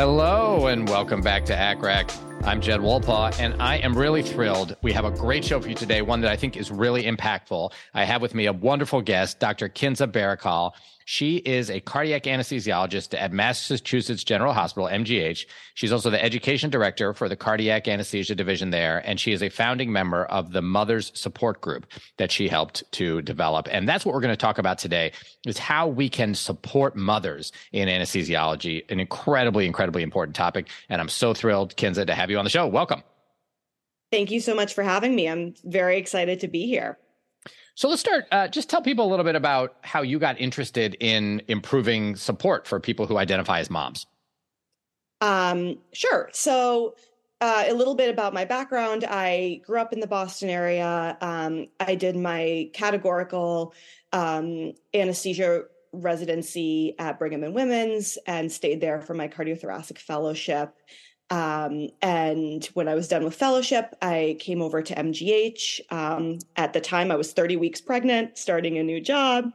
Hello and welcome back to ACCRAC. I'm Jed Wolpaw, and I am really thrilled. We have a great show for you today, one that I think is really impactful. I have with me a wonderful guest, Dr. Kinza Berical. She is a cardiac anesthesiologist at Massachusetts General Hospital, MGH. She's also the education director for the cardiac anesthesia division there, and she is a founding member of the Mothers Support Group that she helped to develop. And that's what we're going to talk about today is how we can support mothers in anesthesiology, an incredibly, incredibly important topic. And I'm so thrilled, Kinza, to have you on the show. Welcome. Thank you so much for having me. I'm very excited to be here. So let's start. Uh, just tell people a little bit about how you got interested in improving support for people who identify as moms. Um, sure. So uh, a little bit about my background. I grew up in the Boston area. Um, I did my categorical um, anesthesia residency at Brigham and Women's and stayed there for my cardiothoracic fellowship. Um, and when I was done with fellowship, I came over to MGH. Um, at the time, I was 30 weeks pregnant, starting a new job.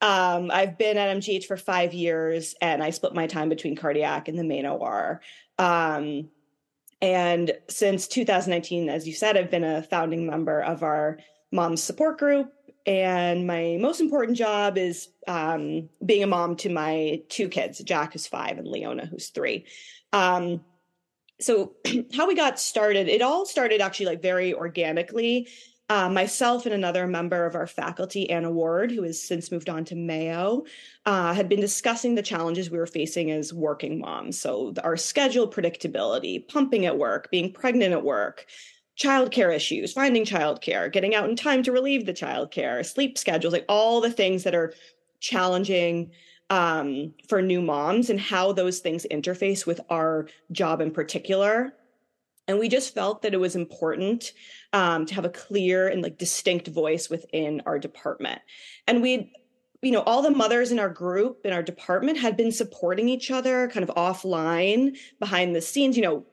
Um, I've been at MGH for five years, and I split my time between cardiac and the main OR. Um, and since 2019, as you said, I've been a founding member of our mom support group. And my most important job is um, being a mom to my two kids, Jack, who's five, and Leona, who's three. Um, so how we got started it all started actually like very organically. Uh, myself and another member of our faculty anna ward who has since moved on to mayo uh, had been discussing the challenges we were facing as working moms. So our schedule predictability pumping at work being pregnant at work childcare issues finding childcare getting out in time to relieve the childcare sleep schedules like all the things that are challenging um, for new moms and how those things interface with our job in particular. And we just felt that it was important um, to have a clear and like distinct voice within our department. And we you know all the mothers in our group in our department had been supporting each other kind of offline behind the scenes you know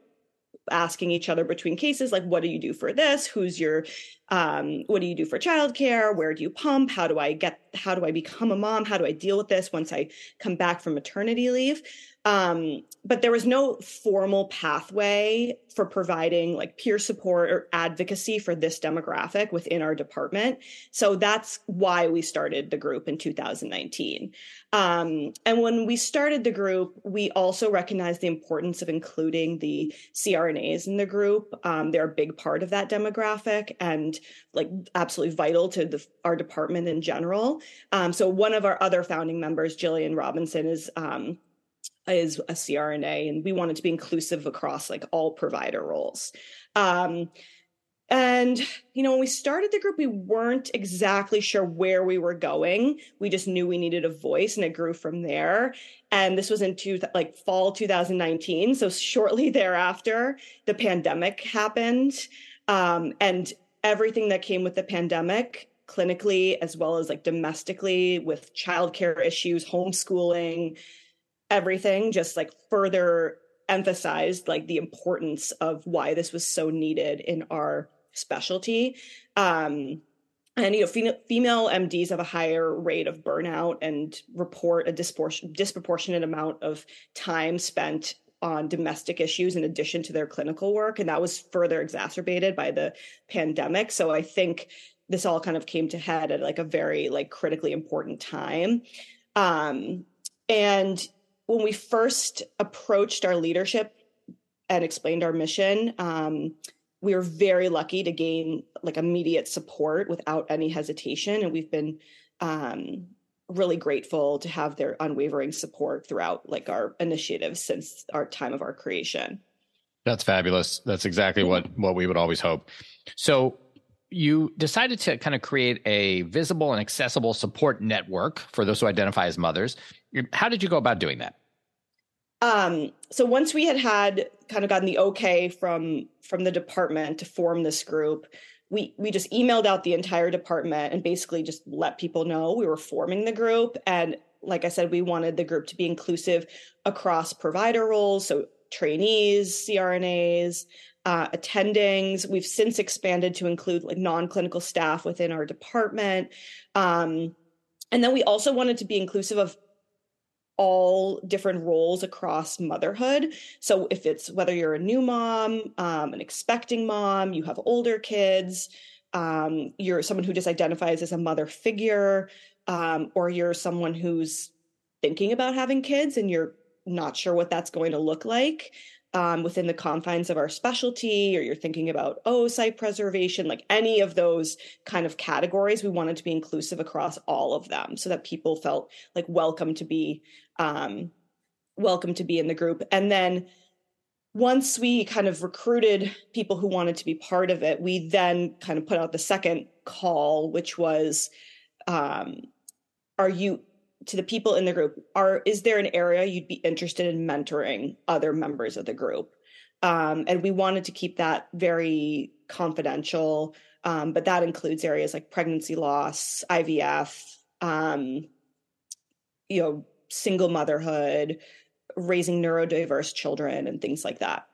asking each other between cases like what do you do for this? Who's your um, what do you do for childcare? Where do you pump? How do i get how do i become a mom? How do i deal with this once i come back from maternity leave um, but there was no formal pathway for providing like peer support or advocacy for this demographic within our department. So that's why we started the group in 2019. Um, and when we started the group, we also recognized the importance of including the CRNAs in the group. Um, they're a big part of that demographic and like absolutely vital to the, our department in general. Um, so one of our other founding members, Jillian Robinson, is um, is a CRNA, and we wanted to be inclusive across like all provider roles. Um, and you know, when we started the group, we weren't exactly sure where we were going. We just knew we needed a voice, and it grew from there. And this was in two, like fall 2019. So shortly thereafter, the pandemic happened, um, and everything that came with the pandemic clinically as well as like domestically with childcare issues homeschooling everything just like further emphasized like the importance of why this was so needed in our specialty. Um and you know female, female mds have a higher rate of burnout and report a dispor- disproportionate amount of time spent on domestic issues in addition to their clinical work and that was further exacerbated by the pandemic. So i think this all kind of came to head at like a very like critically important time. Um and when we first approached our leadership and explained our mission, um, we were very lucky to gain like immediate support without any hesitation, and we've been um, really grateful to have their unwavering support throughout like our initiatives since our time of our creation. That's fabulous. That's exactly what what we would always hope. So you decided to kind of create a visible and accessible support network for those who identify as mothers. How did you go about doing that? Um, so once we had had kind of gotten the okay from from the department to form this group, we we just emailed out the entire department and basically just let people know we were forming the group and like I said, we wanted the group to be inclusive across provider roles, so trainees, CRNAs, uh, attendings. We've since expanded to include like non-clinical staff within our department, um, and then we also wanted to be inclusive of all different roles across motherhood. So if it's whether you're a new mom, um, an expecting mom, you have older kids, um, you're someone who just identifies as a mother figure, um, or you're someone who's thinking about having kids and you're not sure what that's going to look like um, within the confines of our specialty, or you're thinking about oocyte preservation, like any of those kind of categories, we wanted to be inclusive across all of them so that people felt like welcome to be um, welcome to be in the group. And then once we kind of recruited people who wanted to be part of it, we then kind of put out the second call, which was, um, are you to the people in the group are is there an area you'd be interested in mentoring other members of the group? Um, and we wanted to keep that very confidential um, but that includes areas like pregnancy loss ivf um, you know single motherhood raising neurodiverse children and things like that.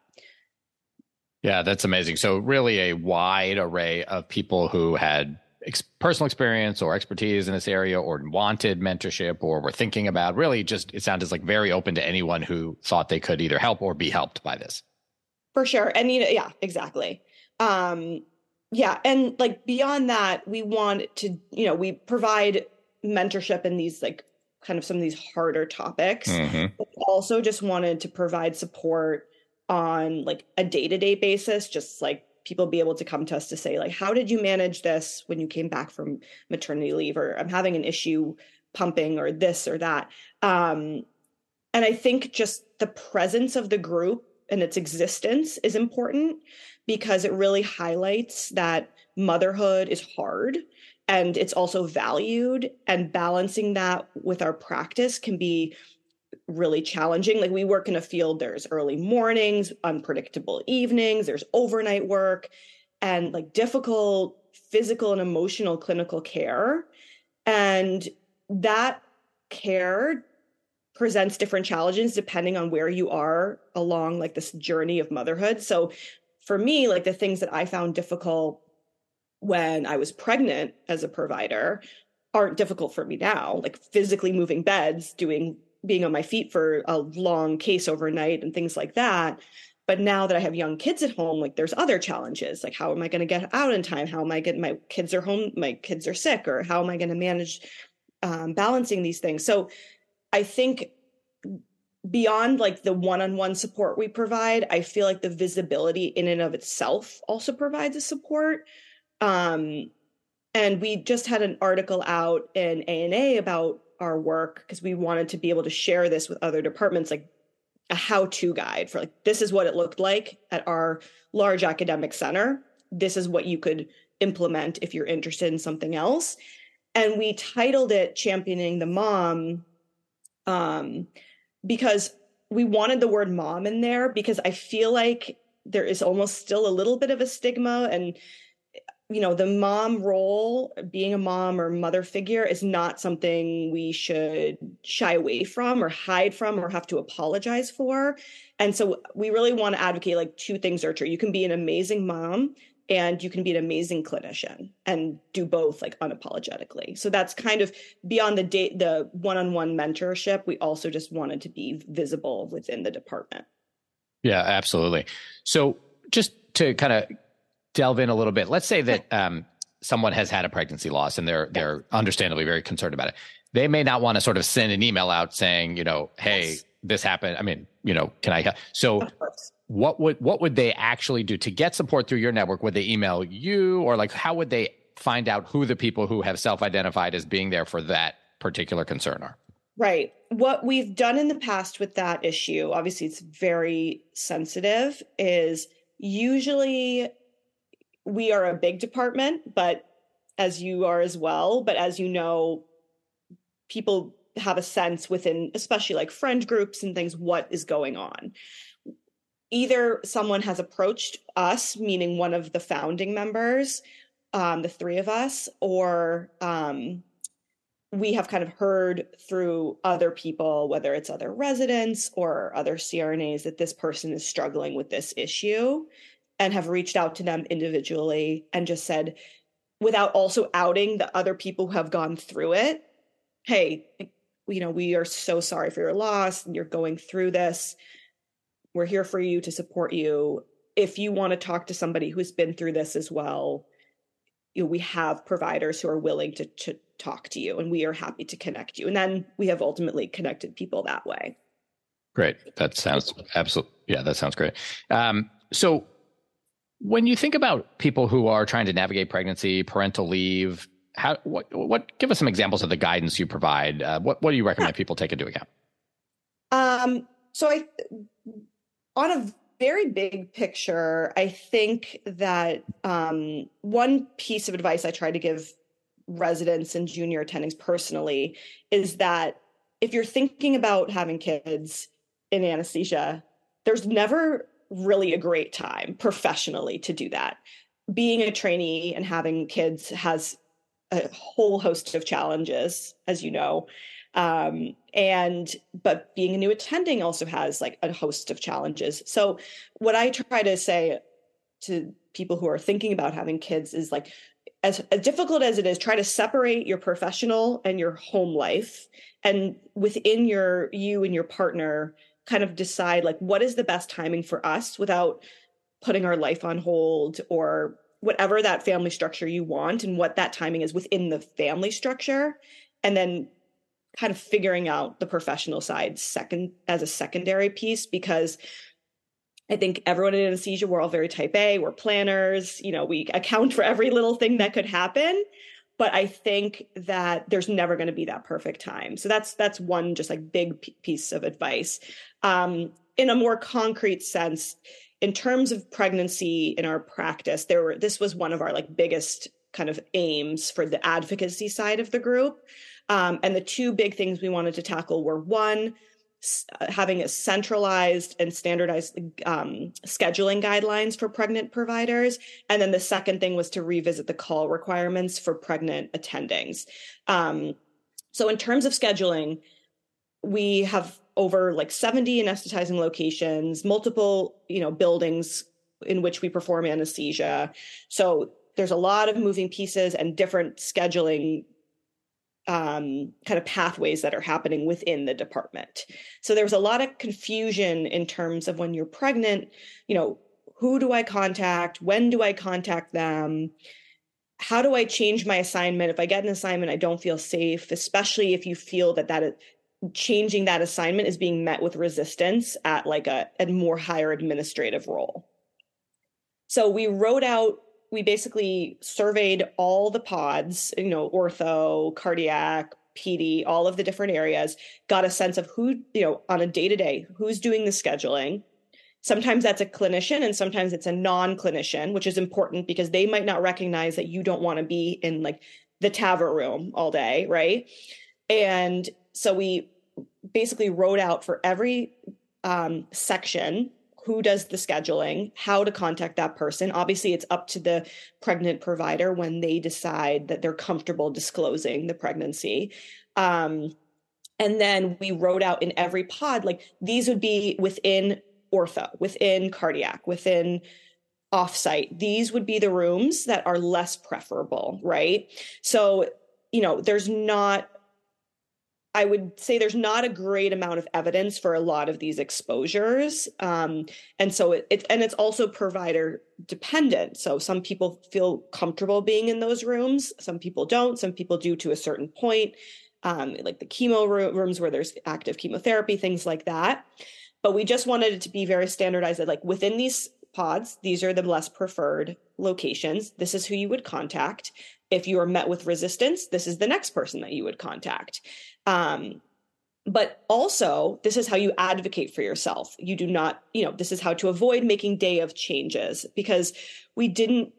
Yeah that's amazing. So really a wide array of people who had ex- personal experience or expertise in this area or wanted mentorship or were thinking about really just it sounded like very open to anyone who thought they could either help or be helped by this. For sure. And you know yeah exactly. Um yeah and like beyond that we want to you know we provide mentorship in these like kind of some of these harder topics. Mm-hmm. also just wanted to provide support on like a day-to-day basis just like people be able to come to us to say like how did you manage this when you came back from maternity leave? Or i'm having an issue pumping or this or that. Um, and i think just the presence of the group and its existence is important because it really highlights that motherhood is hard and it's also valued and balancing that with our practice can be really challenging. Like we work in a field, there's early mornings, unpredictable evenings, there's overnight work, and like difficult physical and emotional clinical care. And that care presents different challenges depending on where you are along like this journey of motherhood. So for me, like the things that I found difficult when I was pregnant as a provider aren't difficult for me now, like physically moving beds, doing being on my feet for a long case overnight and things like that. But now that I have young kids at home, like there's other challenges. Like, how am I going to get out in time? How am I getting my kids are home? My kids are sick, or how am I going to manage um, balancing these things? So I think beyond like the one-on-one support we provide i feel like the visibility in and of itself also provides a support um, and we just had an article out in ana about our work because we wanted to be able to share this with other departments like a how-to guide for like this is what it looked like at our large academic center. This is what you could implement if you're interested in something else. And we titled it championing the mom um, because we wanted the word mom in there because i feel like there is almost still a little bit of a stigma and you know the mom role being a mom or mother figure is not something we should shy away from or hide from or have to apologize for. And so we really want to advocate like two things are true you can be an amazing mom and you can be an amazing clinician and do both like unapologetically. So that's kind of beyond the date the one-on-one mentorship. We also just wanted to be visible within the department. Yeah absolutely. So just to kind of delve in a little bit. Let's say that um, someone has had a pregnancy loss and they're they're understandably very concerned about it. They may not want to sort of send an email out saying, you know, hey, yes. this happened. I mean, you know, can I help? So what would what would they actually do to get support through your network? Would they email you or like how would they find out who the people who have self-identified as being there for that particular concern are? Right. What we've done in the past with that issue, obviously it's very sensitive, is usually we are a big department, but as you are as well, but as you know, people have a sense within especially like friend groups and things what is going on. Either someone has approached us, meaning one of the founding members, um, the three of us, or um, we have kind of heard through other people, whether it's other residents or other CRNAs, that this person is struggling with this issue and have reached out to them individually and just said, without also outing the other people who have gone through it, hey, you know, we are so sorry for your loss and you're going through this we're here for you to support you. If you want to talk to somebody who's been through this as well, you know, we have providers who are willing to, to talk to you and we are happy to connect you. And then we have ultimately connected people that way. Great. That sounds absolutely, yeah, that sounds great. Um, so when you think about people who are trying to navigate pregnancy, parental leave, how, what, what, give us some examples of the guidance you provide. Uh, what, what do you recommend people take into account? Um, so I, on a very big picture, I think that um, one piece of advice I try to give residents and junior attendings personally is that if you're thinking about having kids in anesthesia, there's never really a great time professionally to do that. Being a trainee and having kids has a whole host of challenges, as you know. Um, and but being a new attending also has like a host of challenges. So what I try to say to people who are thinking about having kids is like as, as difficult as it is, try to separate your professional and your home life and within your you and your partner kind of decide like what is the best timing for us without putting our life on hold or whatever that family structure you want and what that timing is within the family structure and then kind of figuring out the professional side second as a secondary piece because I think everyone in anesthesia, we're all very type A, we're planners, you know, we account for every little thing that could happen. But I think that there's never going to be that perfect time. So that's that's one just like big p- piece of advice. Um, in a more concrete sense, in terms of pregnancy in our practice, there were this was one of our like biggest kind of aims for the advocacy side of the group um, and the two big things we wanted to tackle were one, having a centralized and standardized um, scheduling guidelines for pregnant providers. And then the second thing was to revisit the call requirements for pregnant attendings. Um, so, in terms of scheduling, we have over like 70 anesthetizing locations, multiple, you know, buildings in which we perform anesthesia. So there's a lot of moving pieces and different scheduling um, kind of pathways that are happening within the department. So there was a lot of confusion in terms of when you're pregnant, you know, who do I contact? When do I contact them? How do I change my assignment if I get an assignment I don't feel safe, especially if you feel that that is, changing that assignment is being met with resistance at like a, a more higher administrative role. So we wrote out we basically surveyed all the pods, you know, ortho, cardiac, PD, all of the different areas, got a sense of who, you know, on a day to day, who's doing the scheduling. Sometimes that's a clinician and sometimes it's a non clinician, which is important because they might not recognize that you don't want to be in like the TAVR room all day, right? And so we basically wrote out for every um, section who does the scheduling, how to contact that person. Obviously, it's up to the pregnant provider when they decide that they're comfortable disclosing the pregnancy. Um, and then we wrote out in every pod, like these would be within ortho, within cardiac, within offsite. These would be the rooms that are less preferable, right? So, you know, there's not I would say there's not a great amount of evidence for a lot of these exposures. Um, and so it, it, and it's also provider dependent. So some people feel comfortable being in those rooms, some people don't, some people do to a certain point, um, like the chemo rooms where there's active chemotherapy, things like that. But we just wanted it to be very standardized that like within these pods, these are the less preferred locations. This is who you would contact. If you are met with resistance, this is the next person that you would contact. Um, but also this is how you advocate for yourself. You do not you know this is how to avoid making day of changes because we didn't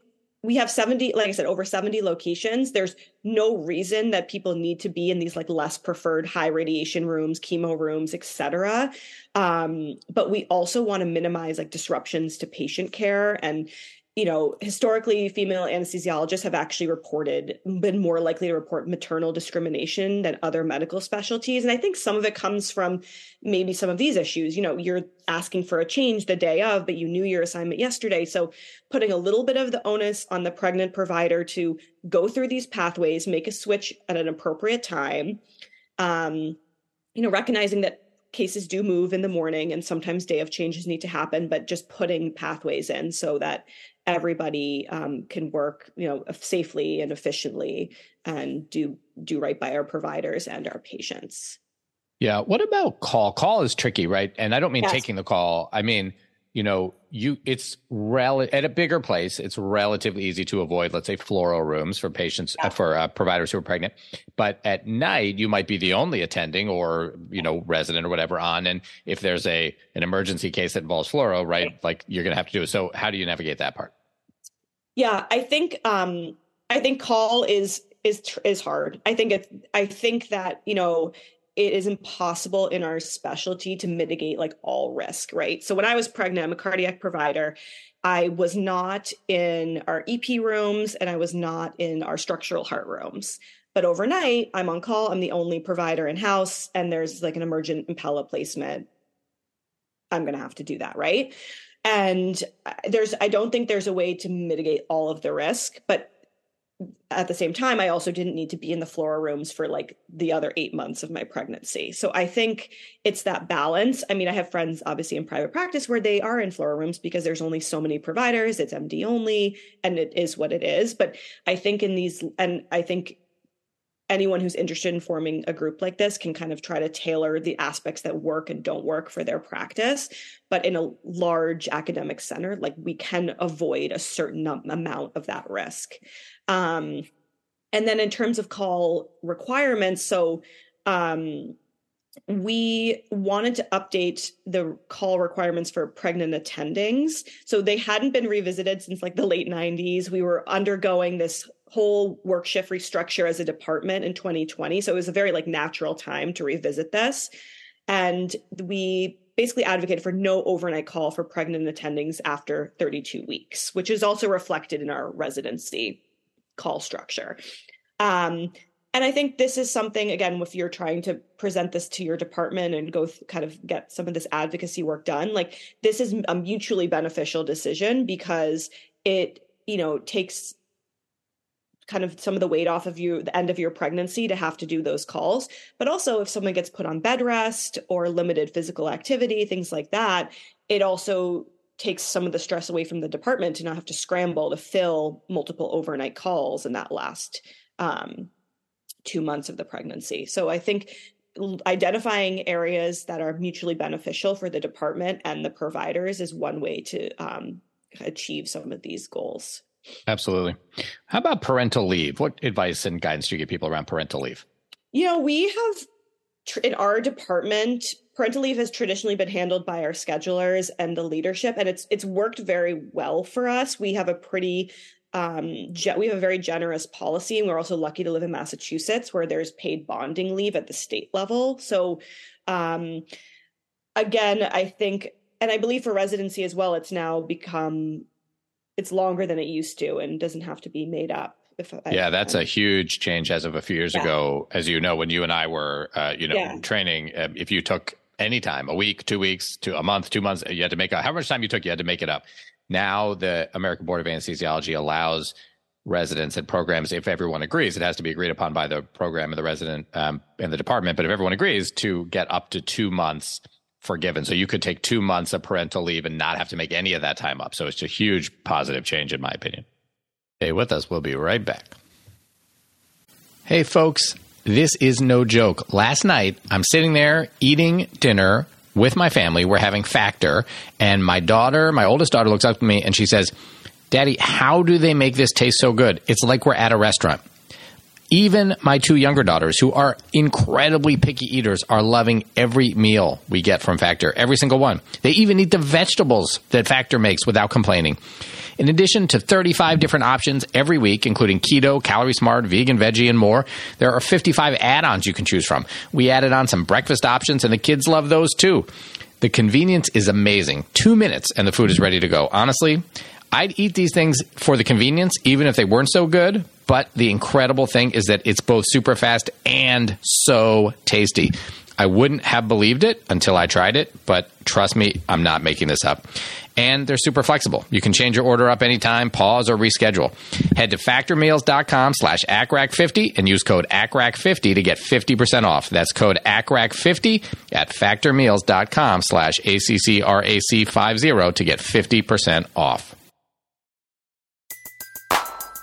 we have 70 like i said over 70 locations. There's no reason that people need to be in these like less preferred high radiation rooms chemo rooms etc um, but we also want to minimize like disruptions to patient care and you know, historically, female anesthesiologists have actually reported, been more likely to report maternal discrimination than other medical specialties. And I think some of it comes from maybe some of these issues. You know, you're asking for a change the day of, but you knew your assignment yesterday. So putting a little bit of the onus on the pregnant provider to go through these pathways, make a switch at an appropriate time. Um, you know, recognizing that cases do move in the morning and sometimes day of changes need to happen but just putting pathways in so that everybody um, can work you know safely and efficiently and do do right by our providers and our patients. Yeah. What about call? Call is tricky right? And i don't mean yes. taking the call. I mean you know you it's rel at a bigger place it's relatively easy to avoid let's say fluoro rooms for patients yeah. uh, for uh, providers who are pregnant but at night you might be the only attending or you know resident or whatever on and if there's a an emergency case that involves fluoro right, right. like you're going to have to do it so how do you navigate that part yeah, I think um I think call is is is hard. I think it's I think that, you know, it is impossible in our specialty to mitigate like all risk, right? So when I was pregnant, I'm a cardiac provider. I was not in our EP rooms and I was not in our structural heart rooms. But overnight, I'm on call. I'm the only provider in house, and there's like an emergent Impella placement. I'm going to have to do that, right? and uh, there's i don't think there's a way to mitigate all of the risk but at the same time i also didn't need to be in the fluoro rooms for like the other eight months of my pregnancy. So i think it's that balance. I mean i have friends obviously in private practice where they are in fluoro rooms because there's only so many providers it's md only and it is what it is. But i think in these and i think anyone who's interested in forming a group like this can kind of try to tailor the aspects that work and don't work for their practice. But in a large academic center like we can avoid a certain amount of that risk. Um, and then in terms of call requirements so um, we wanted to update the call requirements for pregnant attendings. So they hadn't been revisited since like the late 90s. We were undergoing this whole work shift restructure as a department in 2020. So it was a very like natural time to revisit this. And we basically advocated for no overnight call for pregnant attendings after 32 weeks, which is also reflected in our residency call structure. Um, and I think this is something, again, if you're trying to present this to your department and go th- kind of get some of this advocacy work done, like this is a mutually beneficial decision because it, you know, takes kind of some of the weight off of you the end of your pregnancy to have to do those calls. But also if someone gets put on bed rest or limited physical activity things like that it also takes some of the stress away from the department to not have to scramble to fill multiple overnight calls in that last um, two months of the pregnancy. So I think identifying areas that are mutually beneficial for the department and the providers is one way to um, achieve some of these goals. Absolutely. How about parental leave? What advice and guidance do you give people around parental leave? You know, we have in our department parental leave has traditionally been handled by our schedulers and the leadership and it's it's worked very well for us we have a pretty um, ge- we have a very generous policy, and we're also lucky to live in Massachusetts, where there's paid bonding leave at the state level. So, um, again, I think, and I believe for residency as well, it's now become it's longer than it used to, and doesn't have to be made up. If I, yeah, that's a huge change as of a few years yeah. ago. As you know, when you and I were, uh, you know, yeah. training, uh, if you took any time, a week, two weeks, to a month, two months, you had to make up. How much time you took, you had to make it up. Now the American Board of Anesthesiology allows residents and programs, if everyone agrees, it has to be agreed upon by the program and the resident um, and the department. But if everyone agrees, to get up to two months forgiven. So you could take two months of parental leave and not have to make any of that time up. So it's a huge positive change, in my opinion. Stay with us. We'll be right back. Hey, folks, this is no joke. Last night, I'm sitting there eating dinner with my family. We're having Factor, and my daughter, my oldest daughter, looks up to me and she says, Daddy, how do they make this taste so good? It's like we're at a restaurant. Even my two younger daughters, who are incredibly picky eaters, are loving every meal we get from Factor, every single one. They even eat the vegetables that Factor makes without complaining. In addition to 35 different options every week, including keto, calorie smart, vegan, veggie, and more, there are 55 add ons you can choose from. We added on some breakfast options, and the kids love those too. The convenience is amazing. Two minutes, and the food is ready to go. Honestly, I'd eat these things for the convenience, even if they weren't so good. But the incredible thing is that it's both super fast and so tasty. I wouldn't have believed it until I tried it, but trust me, I'm not making this up. And they're super flexible. You can change your order up anytime, pause, or reschedule. Head to factormeals.com slash ACCRAC50 and use code ACCRAC50 to get 50% off. That's code ACCRAC50 at factormeals.com slash ACCRAC50 to get 50% off.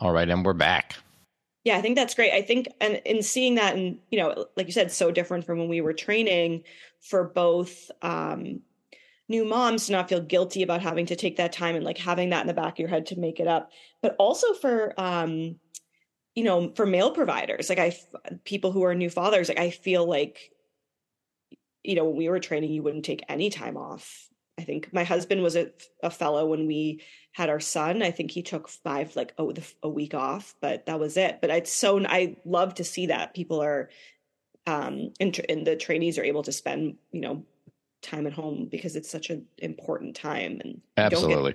All right, and we're back. Yeah, I think that's great. I think, and in seeing that, and you know, like you said, so different from when we were training for both um, new moms to not feel guilty about having to take that time and like having that in the back of your head to make it up, but also for, um, you know, for male providers, like I, people who are new fathers, like I feel like, you know, when we were training, you wouldn't take any time off. I think my husband was a, a fellow when we had our son. I think he took five, like oh, the, a week off, but that was it. But it's so I love to see that people are, um, and, and the trainees are able to spend, you know, time at home because it's such an important time. And absolutely,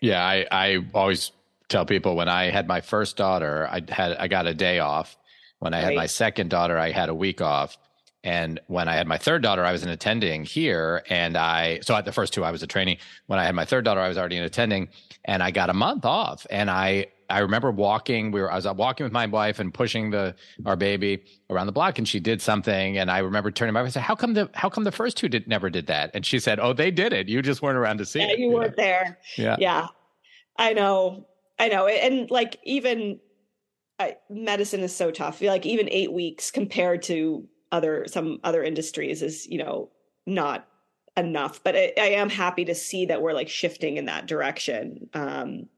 yeah. I I always tell people when I had my first daughter, I had I got a day off. When I right. had my second daughter, I had a week off. And when I had my third daughter, I was in attending here. And I, so at the first two, I was a trainee. When I had my third daughter, I was already in attending and I got a month off. And I, I remember walking, we were, I was walking with my wife and pushing the, our baby around the block and she did something. And I remember turning my wife and said, how come the, how come the first two did never did that? And she said, Oh, they did it. You just weren't around to see yeah, it. You weren't know? there. Yeah. Yeah. I know. I know. And like even I, medicine is so tough. Like even eight weeks compared to other some other industries is you know not enough but I, I, am happy to see that we're like shifting in that direction um,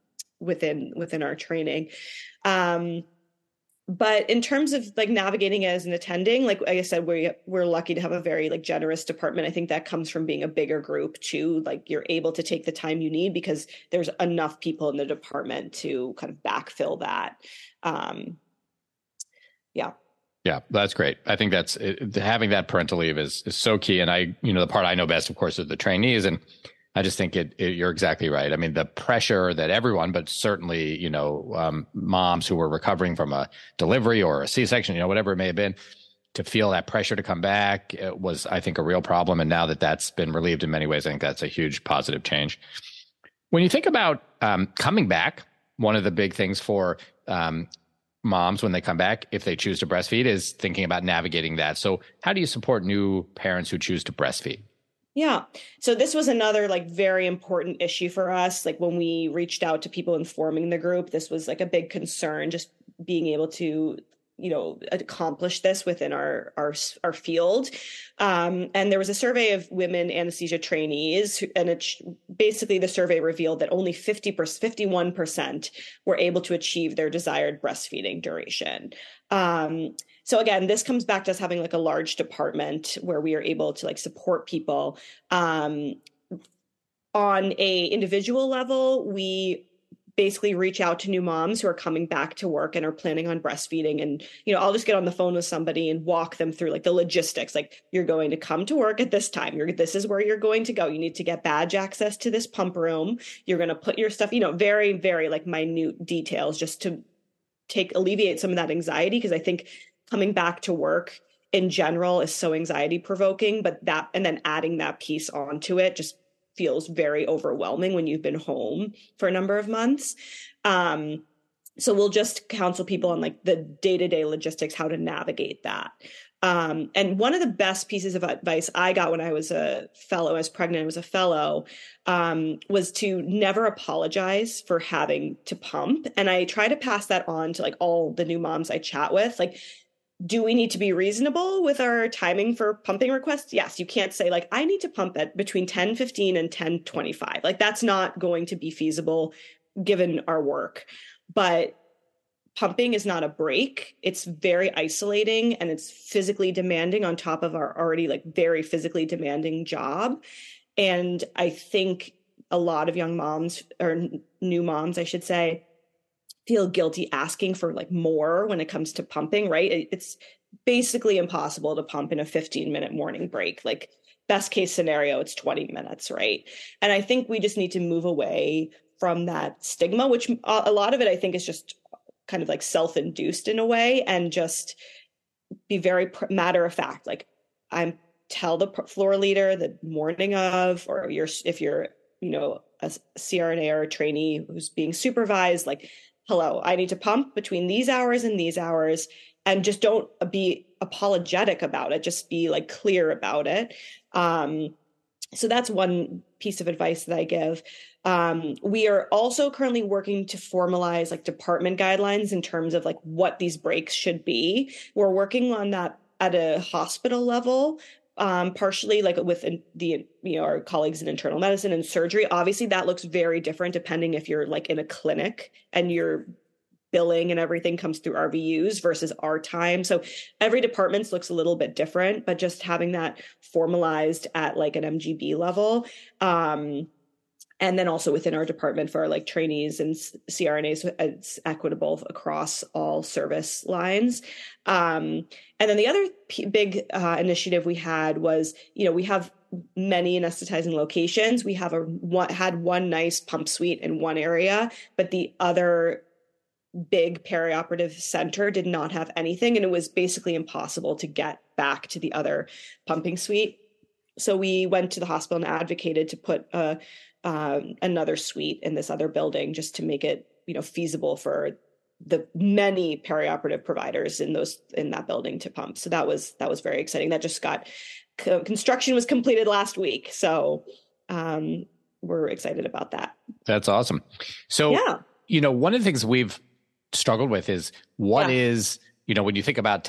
within within our training. Um, but in terms of like navigating as an attending like, like i said we we're lucky to have a very like generous department. I think that comes from being a bigger group too like you're able to take the time you need because there's enough people in the department to kind of backfill that um, yeah yeah, that's great. I think that's it, having that parental leave is is so key. And I, you know, the part I know best, of course, is the trainees. And I just think it, it you're exactly right. I mean, the pressure that everyone, but certainly, you know, um, moms who were recovering from a delivery or a C-section, you know, whatever it may have been, to feel that pressure to come back was, I think, a real problem. And now that that's been relieved in many ways, I think that's a huge positive change. When you think about um, coming back, one of the big things for um, moms when they come back if they choose to breastfeed is thinking about navigating that. So how do you support new parents who choose to breastfeed? Yeah. So this was another like very important issue for us. Like when we reached out to people informing the group this was like a big concern just being able to you know accomplish this within our our our field. Um, and there was a survey of women anesthesia trainees and it basically the survey revealed that only 50 51% were able to achieve their desired breastfeeding duration. Um, so again this comes back to us having like a large department where we are able to like support people. Um, on a individual level we basically reach out to new moms who are coming back to work and are planning on breastfeeding and you know i'll just get on the phone with somebody and walk them through like the logistics like you're going to come to work at this time. You're this is where you're going to go. You need to get badge access to this pump room. You're going to put your stuff you know very very like minute details just to take alleviate some of that anxiety because i think coming back to work in general is so anxiety provoking but that and then adding that piece onto it just feels very overwhelming when you've been home for a number of months. Um, so we'll just counsel people on like the day-to-day logistics how to navigate that um, and one of the best pieces of advice I got when I was a fellow, I was pregnant, I was a fellow, um, was to never apologize for having to pump. And I try to pass that on to like all the new moms I chat with. Like, do we need to be reasonable with our timing for pumping requests? Yes, you can't say like I need to pump at between 10 15 and 10 25. Like that's not going to be feasible given our work. But pumping is not a break. It's very isolating and it's physically demanding on top of our already like very physically demanding job. And I think a lot of young moms or new moms, I should say, feel guilty asking for like more when it comes to pumping, right? It's basically impossible to pump in a 15 minute morning break. Like best case scenario, it's 20 minutes, right? And I think we just need to move away from that stigma, which a lot of it I think is just kind of like self-induced in a way and just be very matter of fact like i'm tell the floor leader the morning of or you're if you're you know a crna or a trainee who's being supervised like hello i need to pump between these hours and these hours and just don't be apologetic about it just be like clear about it um so that's one piece of advice that i give um, we are also currently working to formalize like department guidelines in terms of like what these breaks should be. We're working on that at a hospital level um, partially like with the you know our colleagues in internal medicine and surgery obviously that looks very different depending if you're like in a clinic and you're billing and everything comes through RVUs versus our time. So every department looks a little bit different but just having that formalized at like an MGB level um, and then also within our department for our like trainees and CRNAs, it's equitable across all service lines. Um, and then the other p- big uh, initiative we had was, you know, we have many anesthetizing locations. We have a one, had one nice pump suite in one area, but the other big perioperative center did not have anything, and it was basically impossible to get back to the other pumping suite. So we went to the hospital and advocated to put a um, another suite in this other building just to make it you know feasible for the many perioperative providers in those in that building to pump. So that was that was very exciting. That just got construction was completed last week. So um we're excited about that. That's awesome. So yeah. you know one of the things we've struggled with is what yeah. is you know when you think about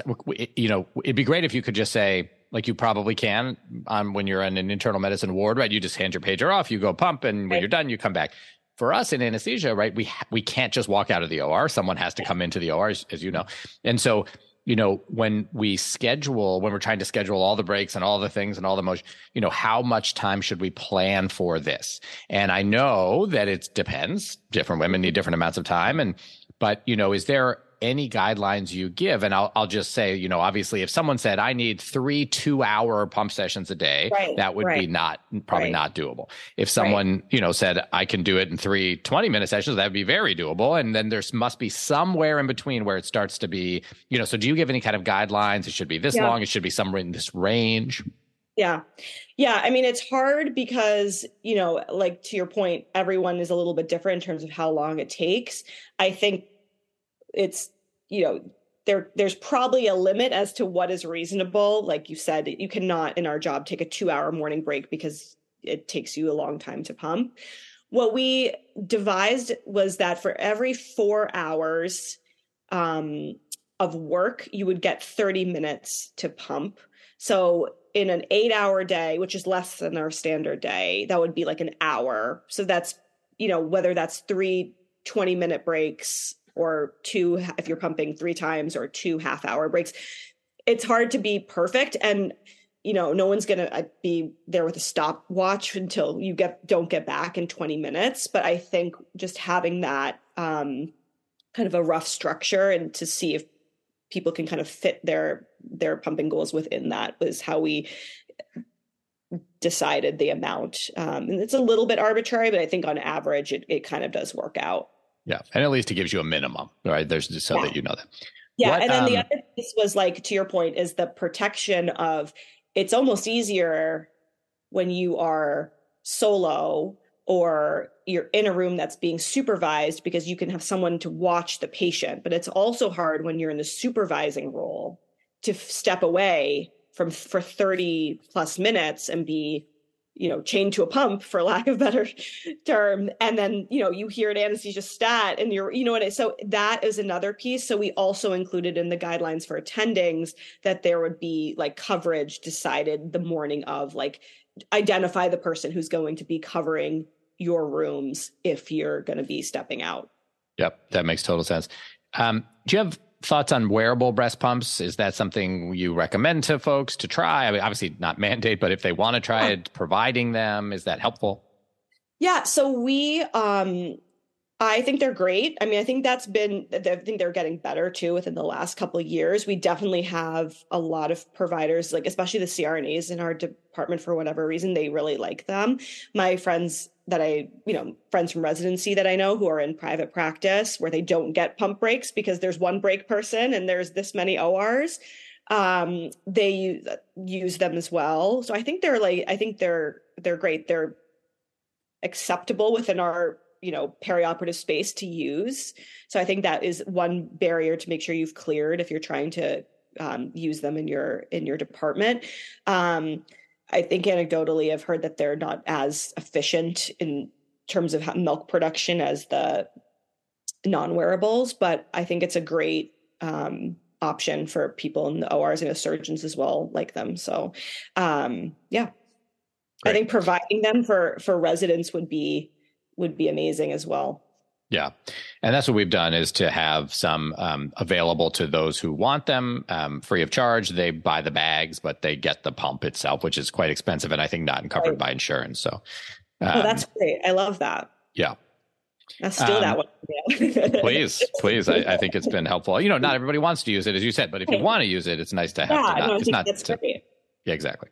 you know it'd be great if you could just say like you probably can um, when you're in an internal medicine ward, right? You just hand your pager off, you go pump, and when you're done, you come back. For us in anesthesia, right, we ha- we can't just walk out of the OR. Someone has to come into the OR, as, as you know. And so, you know, when we schedule, when we're trying to schedule all the breaks and all the things and all the motion, you know, how much time should we plan for this? And I know that it depends. Different women need different amounts of time, and but you know, is there any guidelines you give. And I'll, I'll just say, you know, obviously, if someone said, I need three two hour pump sessions a day, right, that would right. be not probably right. not doable. If someone, you know, said, I can do it in three 20 minute sessions, that would be very doable. And then there's must be somewhere in between where it starts to be, you know, so do you give any kind of guidelines? It should be this yeah. long, it should be somewhere in this range. Yeah. Yeah. I mean, it's hard because, you know, like to your point, everyone is a little bit different in terms of how long it takes. I think it's you know there there's probably a limit as to what is reasonable. Like you said you cannot in our job take a 2 hour morning break because it takes you a long time to pump. What we devised was that for every 4 hours um, of work you would get 30 minutes to pump. So in an 8 hour day which is less than our standard day that would be like an hour. So that's you know whether that's 3 20 minute breaks or two if you're pumping three times or two half hour breaks it's hard to be perfect. And you know no one's going to uh, be there with a stopwatch until you get don't get back in 20 minutes. But i think just having that um kind of a rough structure and to see if people can kind of fit their their pumping goals within that was how we decided the amount. Um, and it's a little bit arbitrary but i think on average it, it kind of does work out yeah, and at least it gives you a minimum, right? There's just so yeah. that you know that. Yeah, what, and then um, the other piece was like to your point is the protection of it's almost easier when you are solo or you're in a room that's being supervised because you can have someone to watch the patient but it's also hard when you're in the supervising role to step away from for 30 plus minutes and be you know chained to a pump for lack of better term. And then you know you hear an anesthesia stat and you're you know what I, so that is another piece. So we also included in the guidelines for attendings that there would be like coverage decided the morning of like identify the person who's going to be covering your rooms if you're going to be stepping out. Yep that makes total sense. Um, do you have thoughts on wearable breast pumps? Is that something you recommend to folks to try? I mean, obviously not mandate, but if they want to try it, providing them, is that helpful? Yeah. So we, um, I think they're great. I mean, I think that's been, I think they're getting better too within the last couple of years. We definitely have a lot of providers, like especially the CRNAs in our department for whatever reason, they really like them. My friends that I, you know, friends from residency that I know who are in private practice where they don't get pump breaks because there's one break person and there's this many ORs. Um, they use, use them as well. So I think they're like, I think they're, they're great. They're acceptable within our, you know, perioperative space to use. So I think that is one barrier to make sure you've cleared if you're trying to um, use them in your, in your department. Um, I think anecdotally, I've heard that they're not as efficient in terms of milk production as the non-wearables, but I think it's a great um, option for people in the ORs and the surgeons as well like them. So, um, yeah, great. I think providing them for for residents would be would be amazing as well. Yeah. And that's what we've done is to have some um, available to those who want them um, free of charge. They buy the bags, but they get the pump itself, which is quite expensive and I think not covered right. by insurance. So, um, oh, that's great. I love that. Yeah. Let's do that um, one. please, please. I, I, think it's been helpful. You know, not everybody wants to use it, as you said, but if you want to use it, it's nice to have. Yeah, to not, no, it's not. That's to, great. Yeah, exactly.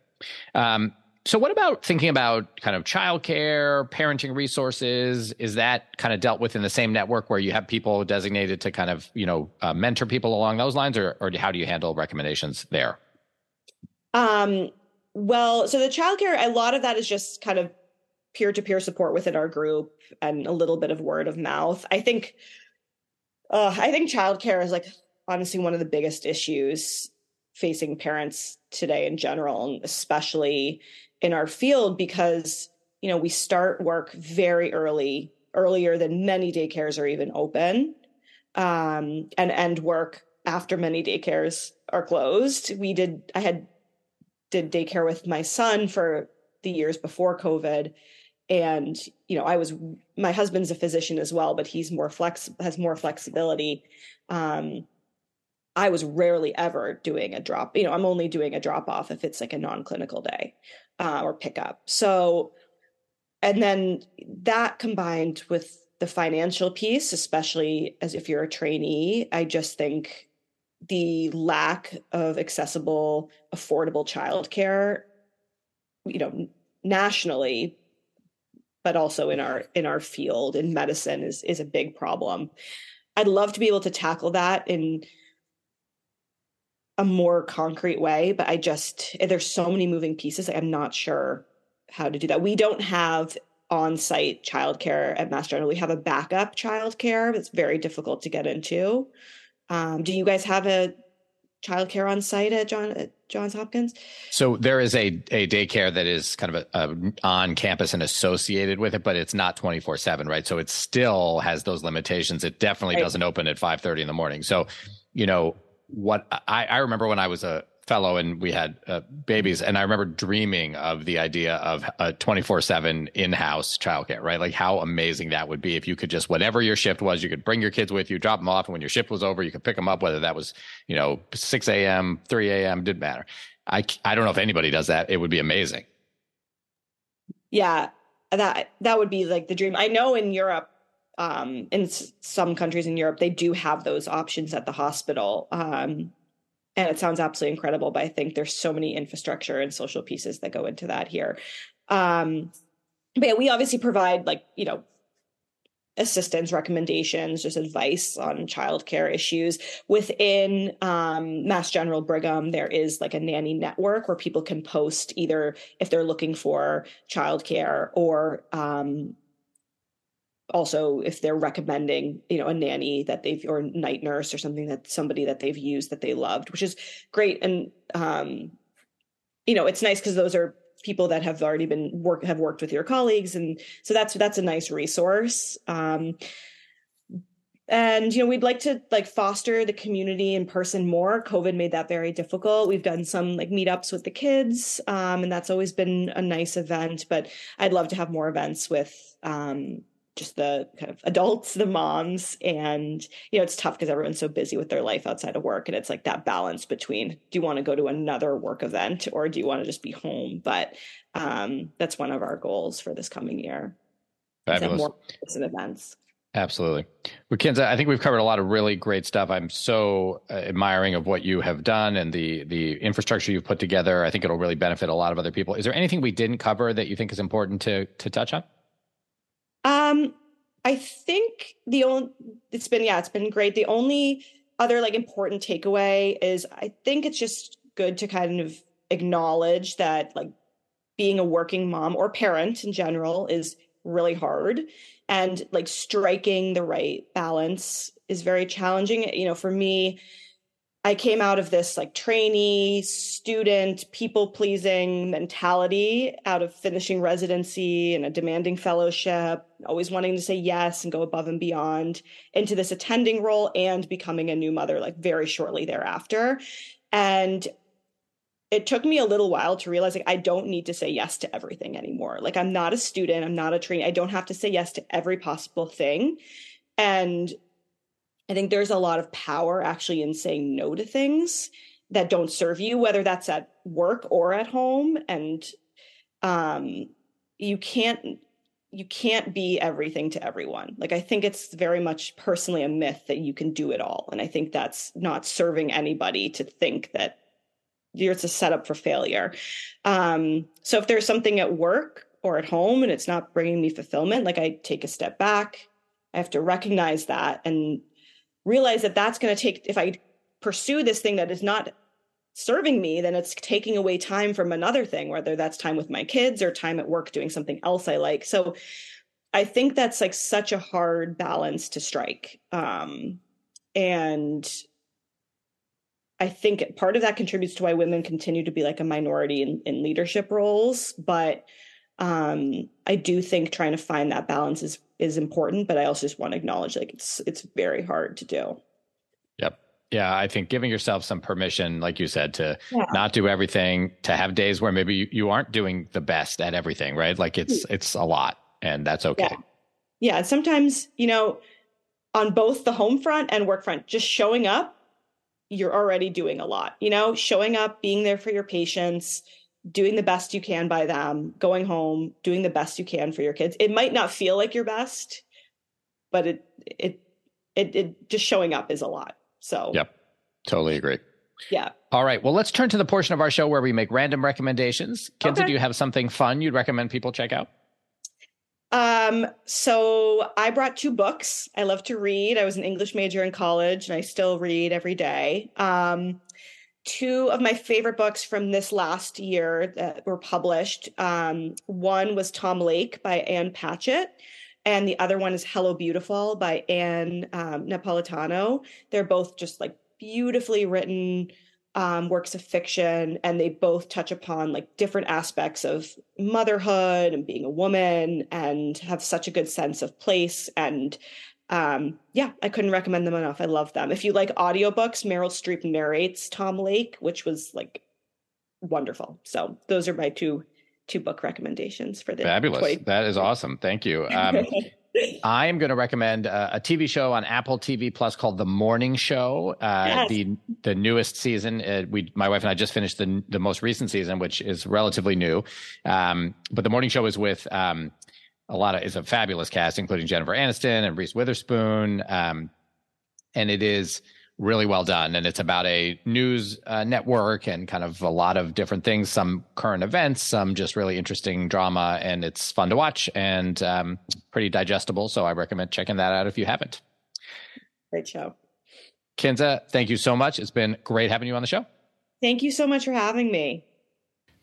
Um, so, what about thinking about kind of childcare, parenting resources? Is that kind of dealt with in the same network where you have people designated to kind of you know uh, mentor people along those lines, or or how do you handle recommendations there? Um, well, so the childcare, a lot of that is just kind of peer to peer support within our group and a little bit of word of mouth. I think, uh, I think childcare is like honestly one of the biggest issues facing parents today in general, and especially in our field because you know we start work very early earlier than many daycares are even open um, and end work after many daycares are closed. We did i had did daycare with my son for the years before covid and you know i was my husband's a physician as well but he's more flex has more flexibility um, I was rarely ever doing a drop. You know, I'm only doing a drop off if it's like a non clinical day uh, or pickup. So, and then that combined with the financial piece, especially as if you're a trainee, I just think the lack of accessible, affordable childcare, you know, nationally, but also in our in our field in medicine is is a big problem. I'd love to be able to tackle that in a more concrete way, but I just there's so many moving pieces. I'm not sure how to do that. We don't have on-site childcare at Mass General. We have a backup childcare that's very difficult to get into. Um, do you guys have a childcare on site at John at Johns Hopkins? So there is a a daycare that is kind of a, a on campus and associated with it, but it's not twenty four seven, right? So it still has those limitations. It definitely right. doesn't open at five thirty in the morning. So you know what I, I remember when I was a fellow and we had uh, babies and i remember dreaming of the idea of a 24-7 in-house childcare right? Like how amazing that would be if you could just whatever your shift was you could bring your kids with you drop them off and when your shift was over you could pick them up whether that was you know 6 a.m 3 a.m didn't matter. I i don't know if anybody does that. It would be amazing. Yeah. That that would be like the dream. I know in europe um, in s- some countries in Europe, they do have those options at the hospital. Um, and it sounds absolutely incredible, but I think there's so many infrastructure and social pieces that go into that here. Um, but yeah, we obviously provide like, you know, assistance recommendations, just advice on childcare issues. Within um, Mass General Brigham, there is like a nanny network where people can post either if they're looking for childcare or um, also if they're recommending you know a nanny that they've or night nurse or something that somebody that they've used that they loved which is great. And um you know it's nice because those are people that have already been work have worked with your colleagues. And so that's that's a nice resource. Um and you know we'd like to like foster the community in person more. Covid made that very difficult. We've done some like meetups with the kids um, and that's always been a nice event but i'd love to have more events with um, just the kind of adults the moms and you know it's tough because everyone's so busy with their life outside of work and it's like that balance between do you want to go to another work event or do you want to just be home but um, that's one of our goals for this coming year Fabulous. more events Absolutely. Well, Kinza, I think we've covered a lot of really great stuff. I'm so uh, admiring of what you have done and the the infrastructure you've put together. I think it'll really benefit a lot of other people. Is there anything we didn't cover that you think is important to to touch on? Um, I think the only it's been yeah, it's been great. The only other like important takeaway is I think it's just good to kind of acknowledge that like being a working mom or parent in general is really hard and like striking the right balance is very challenging you know for me i came out of this like trainee student people pleasing mentality out of finishing residency and a demanding fellowship always wanting to say yes and go above and beyond into this attending role and becoming a new mother like very shortly thereafter and it took me a little while to realize like I don't need to say yes to everything anymore. Like I'm not a student, I'm not a trainee. I don't have to say yes to every possible thing. And I think there's a lot of power actually in saying no to things that don't serve you, whether that's at work or at home. And um, you can't you can't be everything to everyone. Like I think it's very much personally a myth that you can do it all. And I think that's not serving anybody to think that it's a setup for failure. Um, so if there's something at work or at home and it's not bringing me fulfillment, like I take a step back. I have to recognize that and realize that that's going to take, if I pursue this thing that is not serving me, then it's taking away time from another thing, whether that's time with my kids or time at work doing something else I like. So I think that's like such a hard balance to strike. Um, and I think part of that contributes to why women continue to be like a minority in, in leadership roles. But um, I do think trying to find that balance is is important. But I also just want to acknowledge like it's it's very hard to do. Yep. Yeah, I think giving yourself some permission, like you said, to yeah. not do everything, to have days where maybe you, you aren't doing the best at everything, right? Like it's hmm. it's a lot, and that's okay. Yeah. yeah, sometimes you know, on both the home front and work front, just showing up you're already doing a lot, you know, showing up, being there for your patients, doing the best you can by them, going home, doing the best you can for your kids. It might not feel like your best, but it it it, it just showing up is a lot. So Yep. Totally agree. Yeah. All right. Well, let's turn to the portion of our show where we make random recommendations. Kinza, okay. do you have something fun you'd recommend people check out? Um, so I brought two books. I love to read. I was an English major in college and I still read every day. Um, two of my favorite books from this last year that were published. Um, one was Tom Lake by Ann Patchett, and the other one is Hello Beautiful by Ann um, Napolitano. They're both just like beautifully written um, works of fiction, and they both touch upon like different aspects of motherhood and being a woman, and have such a good sense of place. And um, yeah, I couldn't recommend them enough. I love them. If you like audiobooks, Meryl Streep narrates Tom Lake, which was like wonderful. So those are my two two book recommendations for the fabulous. 20- that is awesome. Thank you. Um, I am going to recommend uh, a TV show on Apple TV Plus called The Morning Show. Uh, yes. The the newest season. Uh, we my wife and I just finished the the most recent season, which is relatively new. Um, but The Morning Show is with um, a lot of is a fabulous cast, including Jennifer Aniston and Reese Witherspoon. Um, and it is really well done. And it's about a news uh, network and kind of a lot of different things, some current events, some just really interesting drama. And it's fun to watch and um, pretty digestible. So I recommend checking that out if you haven't. Great show. Kinza, thank you so much. It's been great having you on the show. Thank you so much for having me.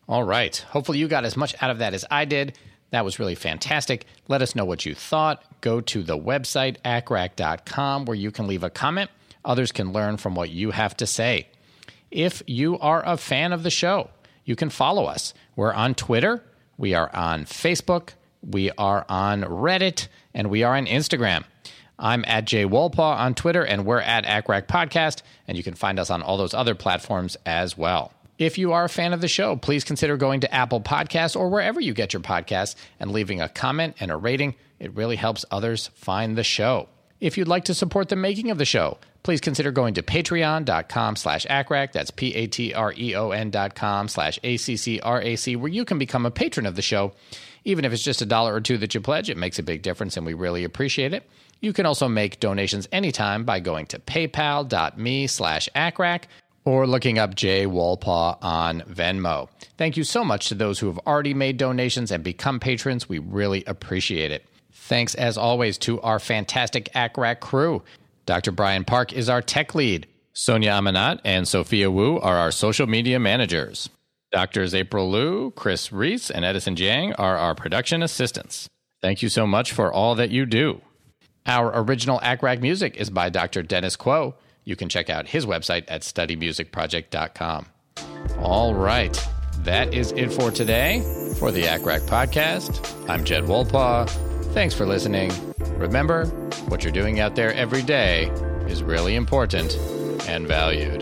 All right. Hopefully, you got as much out of that as I did. That was really fantastic. Let us know what you thought. Go to the website, accrac.com, where you can leave a comment. Others can learn from what you have to say. If you are a fan of the show, you can follow us. We're on Twitter, we are on Facebook, we are on Reddit, and we are on Instagram. I'm at Jay Wolpaw on Twitter, and we're at ACCRAC Podcast, and you can find us on all those other platforms as well. If you are a fan of the show, please consider going to Apple Podcasts or wherever you get your podcasts and leaving a comment and a rating. It really helps others find the show. If you'd like to support the making of the show, please consider going to patreon.com slash accrac. That's P-A-T-R-E-O-N dot com slash A-C-C-R-A-C, where you can become a patron of the show. Even if it's just a dollar or two that you pledge, it makes a big difference and we really appreciate it. You can also make donations anytime by going to paypal.me slash accrac or looking up Jay Wolpaw on Venmo. Thank you so much to those who have already made donations and become patrons. We really appreciate it. Thanks, as always, to our fantastic ACCRAC crew. Dr. Brian Park is our tech lead. Sonia Amanat and Sophia Wu are our social media managers. Doctors April Liu, Chris Reese, and Edison Jiang are our production assistants. Thank you so much for all that you do. Our original ACCRAC music is by Dr. Dennis Quo. You can check out his website at studymusicproject.com. All right, that is it for today for the ACCRAC podcast. I'm Jed Wolpaw. Thanks for listening. Remember, what you're doing out there every day is really important and valued.